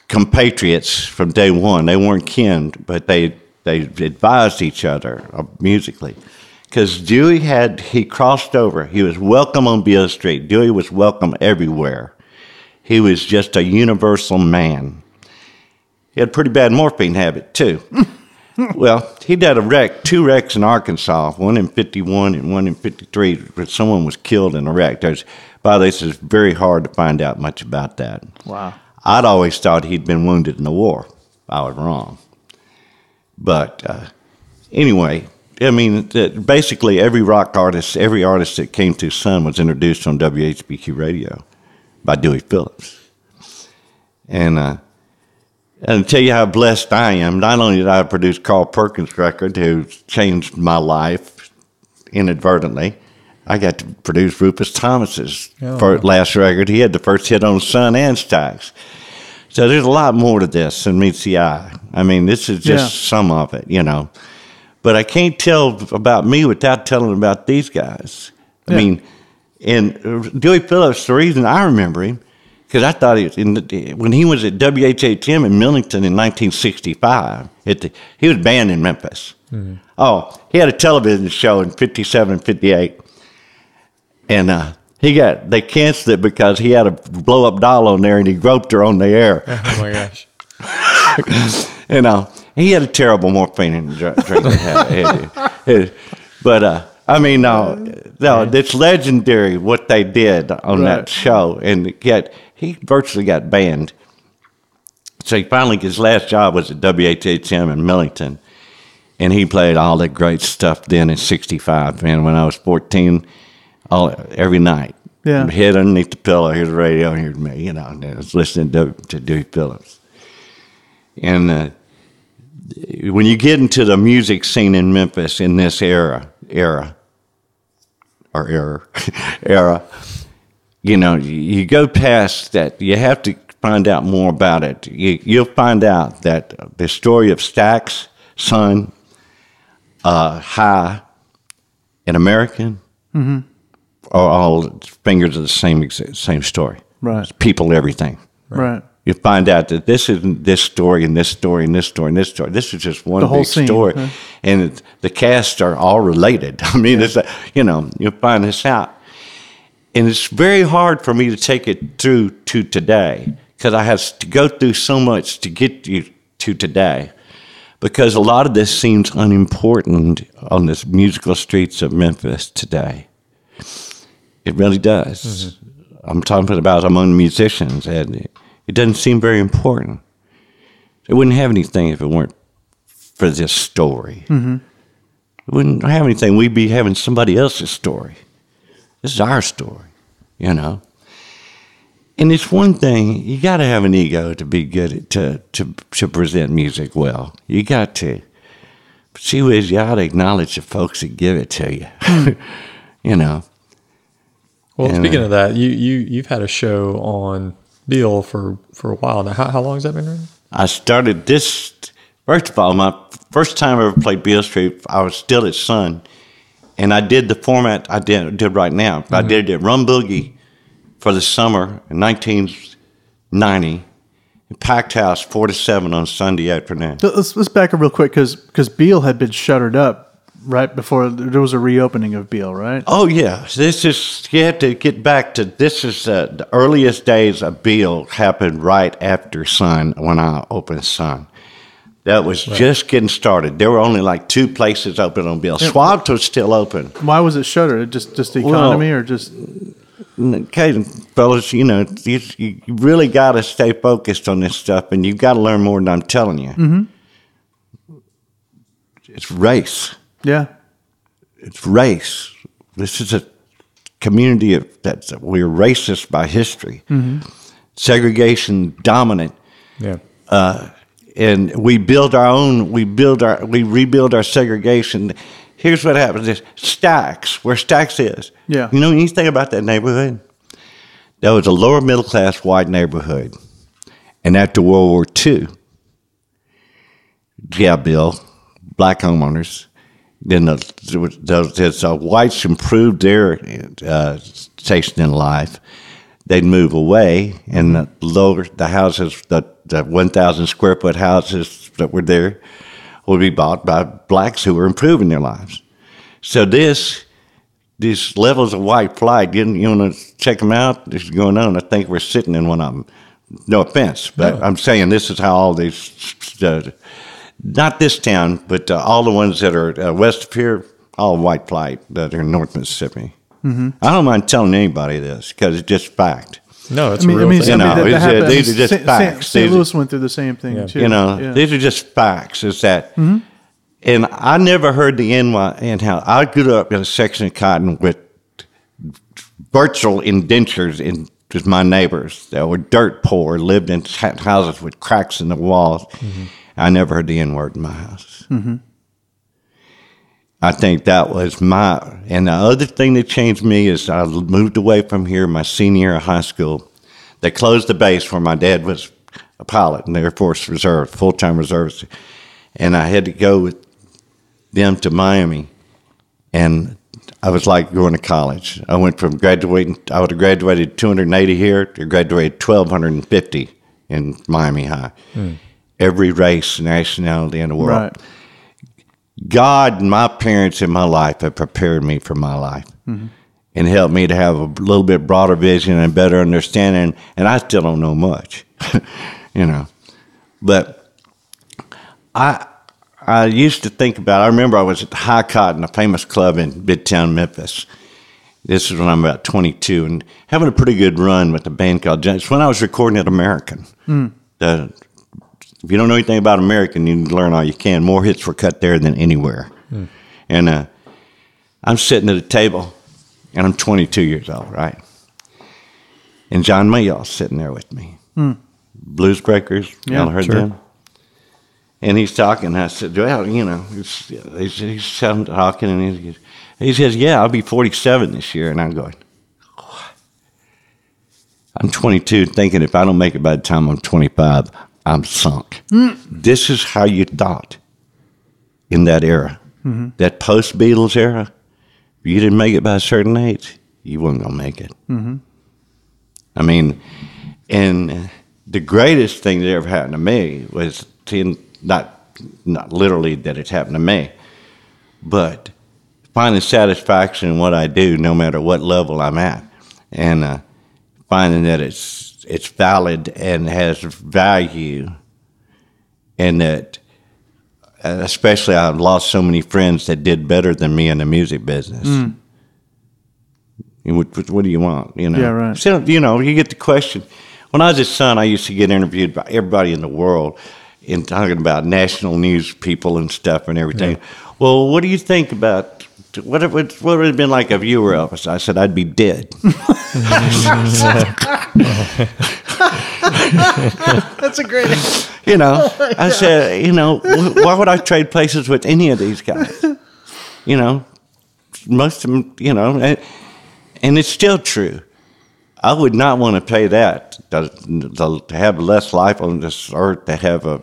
compatriots from day one. They weren't kin, but they they advised each other uh, musically. Because Dewey had he crossed over. He was welcome on Beale Street. Dewey was welcome everywhere. He was just a universal man. He had a pretty bad morphine habit too. well, he did a wreck, two wrecks in Arkansas, one in '51 and one in '53, where someone was killed in a wreck. There's, by this, it's very hard to find out much about that. Wow. I'd always thought he'd been wounded in the war. I was wrong. But uh, anyway, I mean, basically every rock artist, every artist that came to Sun was introduced on WHBQ radio by Dewey Phillips. And, uh, and tell you how blessed I am, not only did I produce Carl Perkins' record, who changed my life inadvertently, I got to produce Rufus Thomas's Oh. first, last record. He had the first hit on Sun and Stax. So there's a lot more to this than meets the eye. I mean, this is just Yeah. some of it, you know. But I can't tell about me without telling about these guys. I Yeah. mean, and uh, Dewey Phillips, the reason I remember him, because I thought he was in the, when he was at WHHM in Millington in 1965, at the, he was banned in Memphis. Oh, he had a television show in 57, 58. And uh, he got, they canceled it because he had a blow up doll on there and he groped her on the air. Oh my gosh. you know, he had a terrible morphine and dr- drinking but uh, I mean, no, no, it's legendary what they did on Right. that show, and yet he virtually got banned. So he finally his last job was at WHHM in Millington, and he played all that great stuff then in '65. Man, when I was 14, all every night, Yeah. head underneath the pillow, here's the radio, here's me, you know, and I was listening to to Dewey Phillips. And uh, when you get into the music scene in Memphis in this era, era, or era, era, you know, you, go past that. You have to find out more about it. You, you'll find out that uh, the story of Stax Sun, uh, Hi, and American mm-hmm. are all fingers of the same same story. Right. People, everything Right. you find out that this isn't this story and this story and this story and this story. This is just one The whole big scene, story, huh? and it, the cast are all related. I mean, it's a, you know you find this out, and it's very hard for me to take it through to today because I have to go through so much to get you to today. Because a lot of this seems unimportant on the musical streets of Memphis today. It really does. Mm-hmm. I'm talking about among musicians, and it, it doesn't seem very important. It wouldn't have anything if it weren't for this story. Mm-hmm. It wouldn't have anything. We'd be having somebody else's story. This is our story, you know. And it's one thing you got to have an ego to be good at to to to present music well. You got to. But see, whiz, you ought to acknowledge the folks that give it to you. you know. Well, And, speaking uh, of that, you you you've had a show on Beale for for a while now. How, how long has that been running? I started this. First of all, my first time I ever played Beale Street, I was still at Sun, and I did the format I did, did right now. I did it at Rum Boogie for the summer in 90, packed house, four to seven on Sunday afternoon. Let's, let's back up real quick because Beale had been shuttered up right before there was a reopening of Beale, right? Oh yeah, this is you have to get back to this is uh, the earliest days of Beale happened right after Sun when I opened Sun. That was just getting started. There were only like two places open on Beale. Schwab's was still open. Why was it shuttered? Just just the Well- economy or just Okay, fellas, you know you, you really got to stay focused on this stuff, and you've got to learn more than I'm telling you. Mm-hmm. It's race. yeah? it's race. This is a community of that we're racist by history. Segregation dominant, Yeah. And we build our own. We build our. We rebuild our segregation. Here's what happens: is Stax, where Stax is. Yeah. You know anything about that neighborhood? That was a lower middle class white neighborhood, and after World War II, yeah, Bill, black homeowners. Then the, the, the, the whites improved their uh, station in life. They'd move away, and the lower the houses, the, the one thousand square foot houses that were there, would be bought by blacks who were improving their lives. So this, these levels of white flight, you, you want to check them out? This is going on. I think we're sitting in one of them. No offense, but I'm saying this is how all these, uh, not this town, but uh, all the ones that are uh, west of here, all white flight that are in North Mississippi. Mm-hmm. I don't mind telling anybody this because it's just fact. No, it's I mean, a I real mean, thing. You know, that, that uh, these are just St. facts. St. These Louis went through the same thing Yeah. too. You know, Yeah. these are just facts. Is that, and I never heard the NY and how I grew up in a section of cotton with virtual indentures in just my neighbors that were dirt poor, lived in houses with cracks in the walls. I never heard the N word in my house. I think that was my, and the other thing that changed me is I moved away from here my senior year of high school. They closed the base where my dad was a pilot in the Air Force Reserve, full time reservist. And I had to go with them to Miami. And I was like going to college. I went from graduating, I would have graduated 280 here to graduated 1,250 in Miami High. Hmm. Every race, nationality in the world. right. God and my parents in my life have prepared me for my life mm-hmm. and helped me to have a little bit broader vision and better understanding. And I still don't know much, you know. But I I used to think about. I remember I was at the High Cotton, a famous club in Midtown Memphis. This is when I'm about 22 and having a pretty good run with a band called. It's when I was recording at American. Hmm. The if you don't know anything about American, you can learn all you can. More hits were cut there than anywhere. And uh, I'm sitting at a table, and I'm 22 years old, right? And John Mayall's sitting there with me. Blues Breakers, Yeah, y'all heard sure. them? And he's talking. and I said, well, you know, he's, he's, he's talking, and he, he says, yeah, I'll be 47 this year. And I'm going, I'm 22, thinking if I don't make it by the time I'm 25, I'm sunk. This is how you thought in that era, that post Beatles era. You didn't make it by a certain age, you weren't gonna make it. I mean, and the greatest thing that ever happened to me was to not not literally that it's happened to me, but finding satisfaction in what I do, no matter what level I'm at, and uh, finding that it's it's valid and has value, and that uh, especially I've lost so many friends that did better than me in the music business. And What, what, do you want? You know. Yeah, right. So you know, you get the question. When I was a son, I used to get interviewed by everybody in the world and talking about national news people and stuff and everything. Well, what do you think about what it would what would it have been like if you were Elvis? I said I'd be dead. That's a great. You know, I said, you know, why would I trade places with any of these guys? You know, most of them, you know, and, and it's still true. I would not want to pay that to, to, to have less life on this earth, to have a.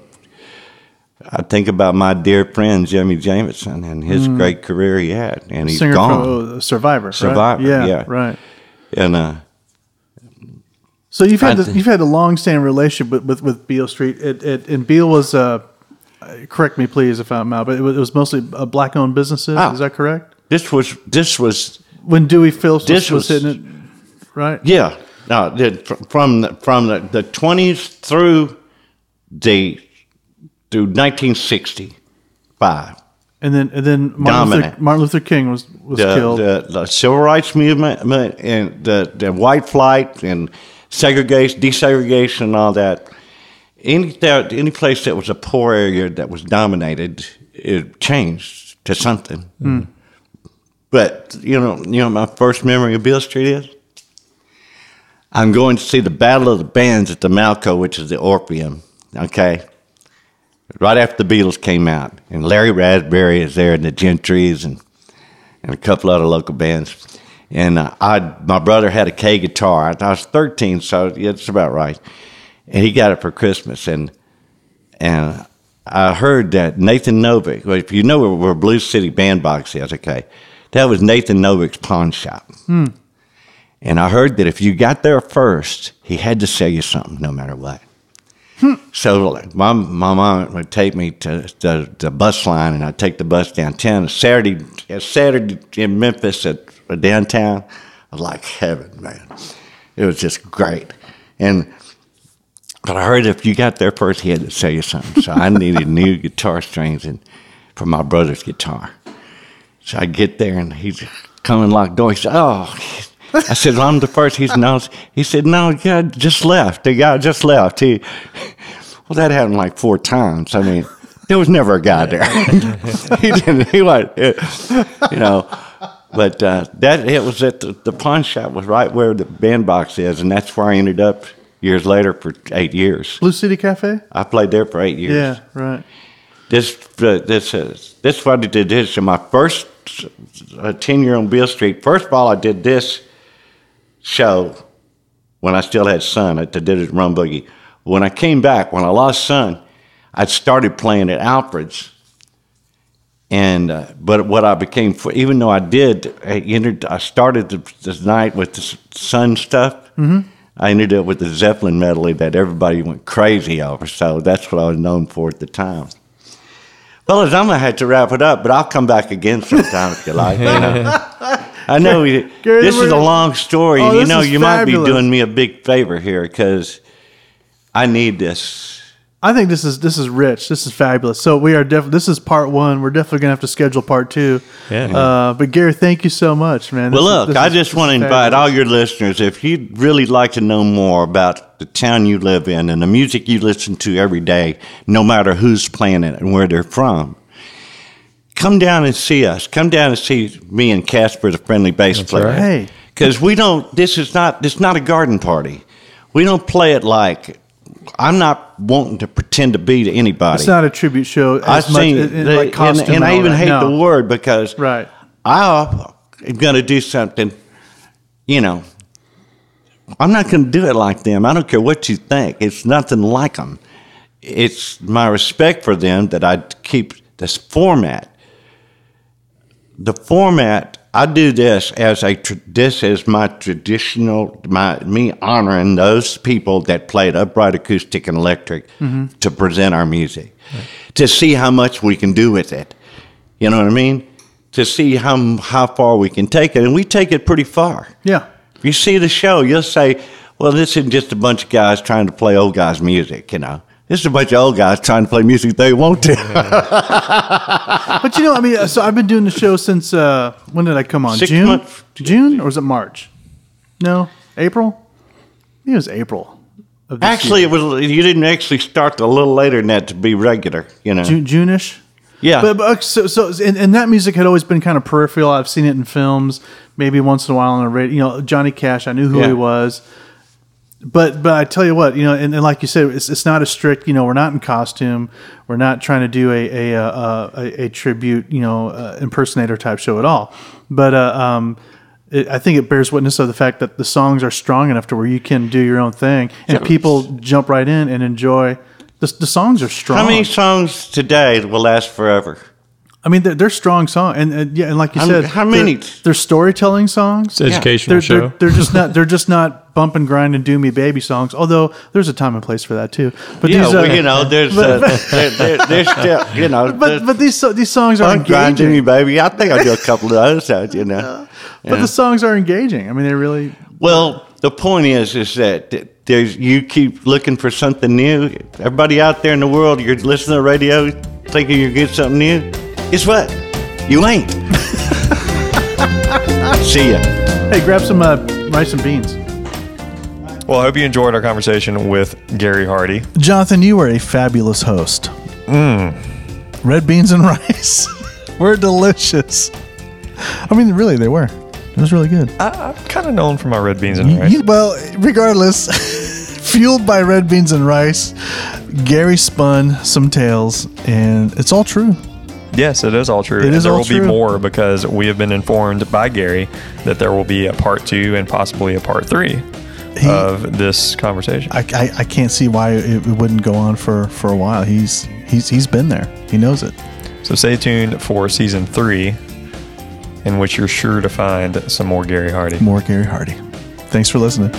I think about my dear friend Jimi Jamison and his great career he had, and he's Singer gone. from oh, Survivor. right? Survivor, Yeah, yeah. Right. And uh, So you've had I- you've had a long standing relationship with, with, with Beale Street. It, it, and Beale was uh, correct me please if I'm out, but it was, it was mostly uh, black owned businesses. Oh. Is that correct? This was this was When Dewey Phillips This was, was- hitting it, right? yeah. No, from the, from the, the 20s through the through 1965. And then and then Martin Luther, Martin Luther King was was the, killed. the, the civil rights movement and the, the white flight and segregation, desegregation, and all that. Any that, any place that was a poor area that was dominated, it changed to something. Hmm. But you know, you know, my first memory of Beale Street is I'm going to see the Battle of the Bands at the Malco, which is the Orpheum. Okay, right after the Beatles came out, and Larry Raspberry is there, and the Gentrys, and and a couple other local bands. And uh, I, my brother had a Kay guitar. I was 13, so it's about right. And he got it for Christmas. And and I heard that Nathan Novick. Well, if you know where, where Blue City Bandbox is, okay, that was Nathan Novick's pawn shop. And I heard that if you got there first, he had to sell you something, no matter what. Hmm. So like, my my mom would take me to the, the bus line, and I'd take the bus downtown. Saturday, uh, Saturday in Memphis at at downtown, was like heaven, man. It was just great. And but I heard if you got there first, he had to sell you something. So I needed new guitar strings and for my brother's guitar. So I get there, and he's coming locked door. He said, "Oh." I said, well, I'm the first. He's no. He said, no, guy just left. The guy just left. He, well, that happened like four times. I mean, there was never a guy there. he didn't. He was, you know. But uh, that it was at the, the pawn shop was right where the bandbox is, and that's where I ended up years later for eight years. Blue City Cafe. I played there for eight years. Yeah, right. This uh, this is this is what I did this. So my first uh, tenure on Beale Street. First of all, I did this show when I still had Sun. I did it at Rum Boogie. When I came back, when I lost Sun, I started playing at Alfred's. And uh, but what I became, for even though I did, I entered. I started the, this night with the Sun stuff. Mm-hmm. I ended up with the Zeppelin medley that everybody went crazy over. So that's what I was known for at the time. Fellas, I'm gonna have to wrap it up, but I'll come back again sometime if you like. You know. I know we, Gary, this is a long story, Oh, and you know is you might be doing me a big favor here because I need this. I think this is this is rich. This is fabulous. So we are definitely this is part one. We're definitely gonna have to schedule part two. Yeah. Uh, but Gary, thank you so much, man. Well, This is- look, this I is- just want to is invite all your listeners, if you'd really like to know more about the town you live in and the music you listen to every day, no matter who's playing it and where they're from, come down and see us. Come down and see me and Casper, the friendly bass player. right. Because we don't. This is not. This is not a garden party. We don't play it like. I'm not wanting to pretend to be to anybody. It's not a tribute show. I As much, sing, in- in the- like and, costume and I even that. hate No. the word because Right. I am going to do something, you know. I'm not going to do it like them. I don't care what you think. It's nothing like them. It's my respect for them that I keep this format. The format, I do this as a this is my traditional my me honoring those people that played upright acoustic and electric mm-hmm. to present our music, to see how much we can do with it. You know what I mean? To see how how far we can take it, and we take it pretty far. Yeah. If you see the show, you'll say, "Well, this isn't just a bunch of guys trying to play old guys' music." You know, this is a bunch of old guys trying to play music they want to. But you know, I mean, so I've been doing the show since uh, when did I come on? Six June, months. June, or was it March? No, April. It was April. Of this actually, year. it was you didn't actually start a little later than that to be regular. You know, June, June-ish. yeah. But, but so, so and, and that music had always been kind of peripheral. I've seen it in films, maybe once in a while on the radio. You know, Johnny Cash. I knew who Yeah. he was. But but I tell you what, you know, and, and like you said, it's, it's not a strict. You know, we're not in costume. We're not trying to do a a a, a, a tribute, you know, uh, impersonator type show at all. But uh, um, it, I think it bears witness of the fact that the songs are strong enough to where you can do your own thing, and Yeah. people jump right in and enjoy. The, the songs are strong. how many songs today will last forever? I mean, they're, they're strong songs, and, and yeah, and like you How- said, how they're- many? They're, storytelling songs. It's an educational They're, show. they're, they're just not. They're just not bump and grind and do me baby songs. Although there's a time and place for that too. But Yeah, these, uh, you know, there's, but, uh, there, there, there's still, you know, but but these these songs are I'm grinding engaging. you, baby. I think I'll do a couple of those, uh, you know. But the songs are engaging. I mean, they really. Well, the point is, is that there's you keep looking for something new. Everybody out there in the world, you're listening to radio, thinking you get something new. Guess what? You ain't. See ya. Hey, grab some uh, rice and beans. Well, I hope you enjoyed our conversation with Gary Hardy. Jonathan, you were a fabulous host. Mm. Red beans and rice were delicious. I mean, really, they were. It was really good. I, I'm kind of known for my red beans and You- rice. you- well, regardless, fueled by red beans and rice, Gary spun some tales, and it's all true. Yes, it is all true. It and is there will be more because we have been informed by Gary that there will be a part two and possibly a part three He- of this conversation. I, I, I can't see why it, it wouldn't go on for, for a while. He's he's he's been there. He knows it. so stay tuned for season three, in which you're sure to find some more Gary Hardy. More Gary Hardy. Thanks for listening.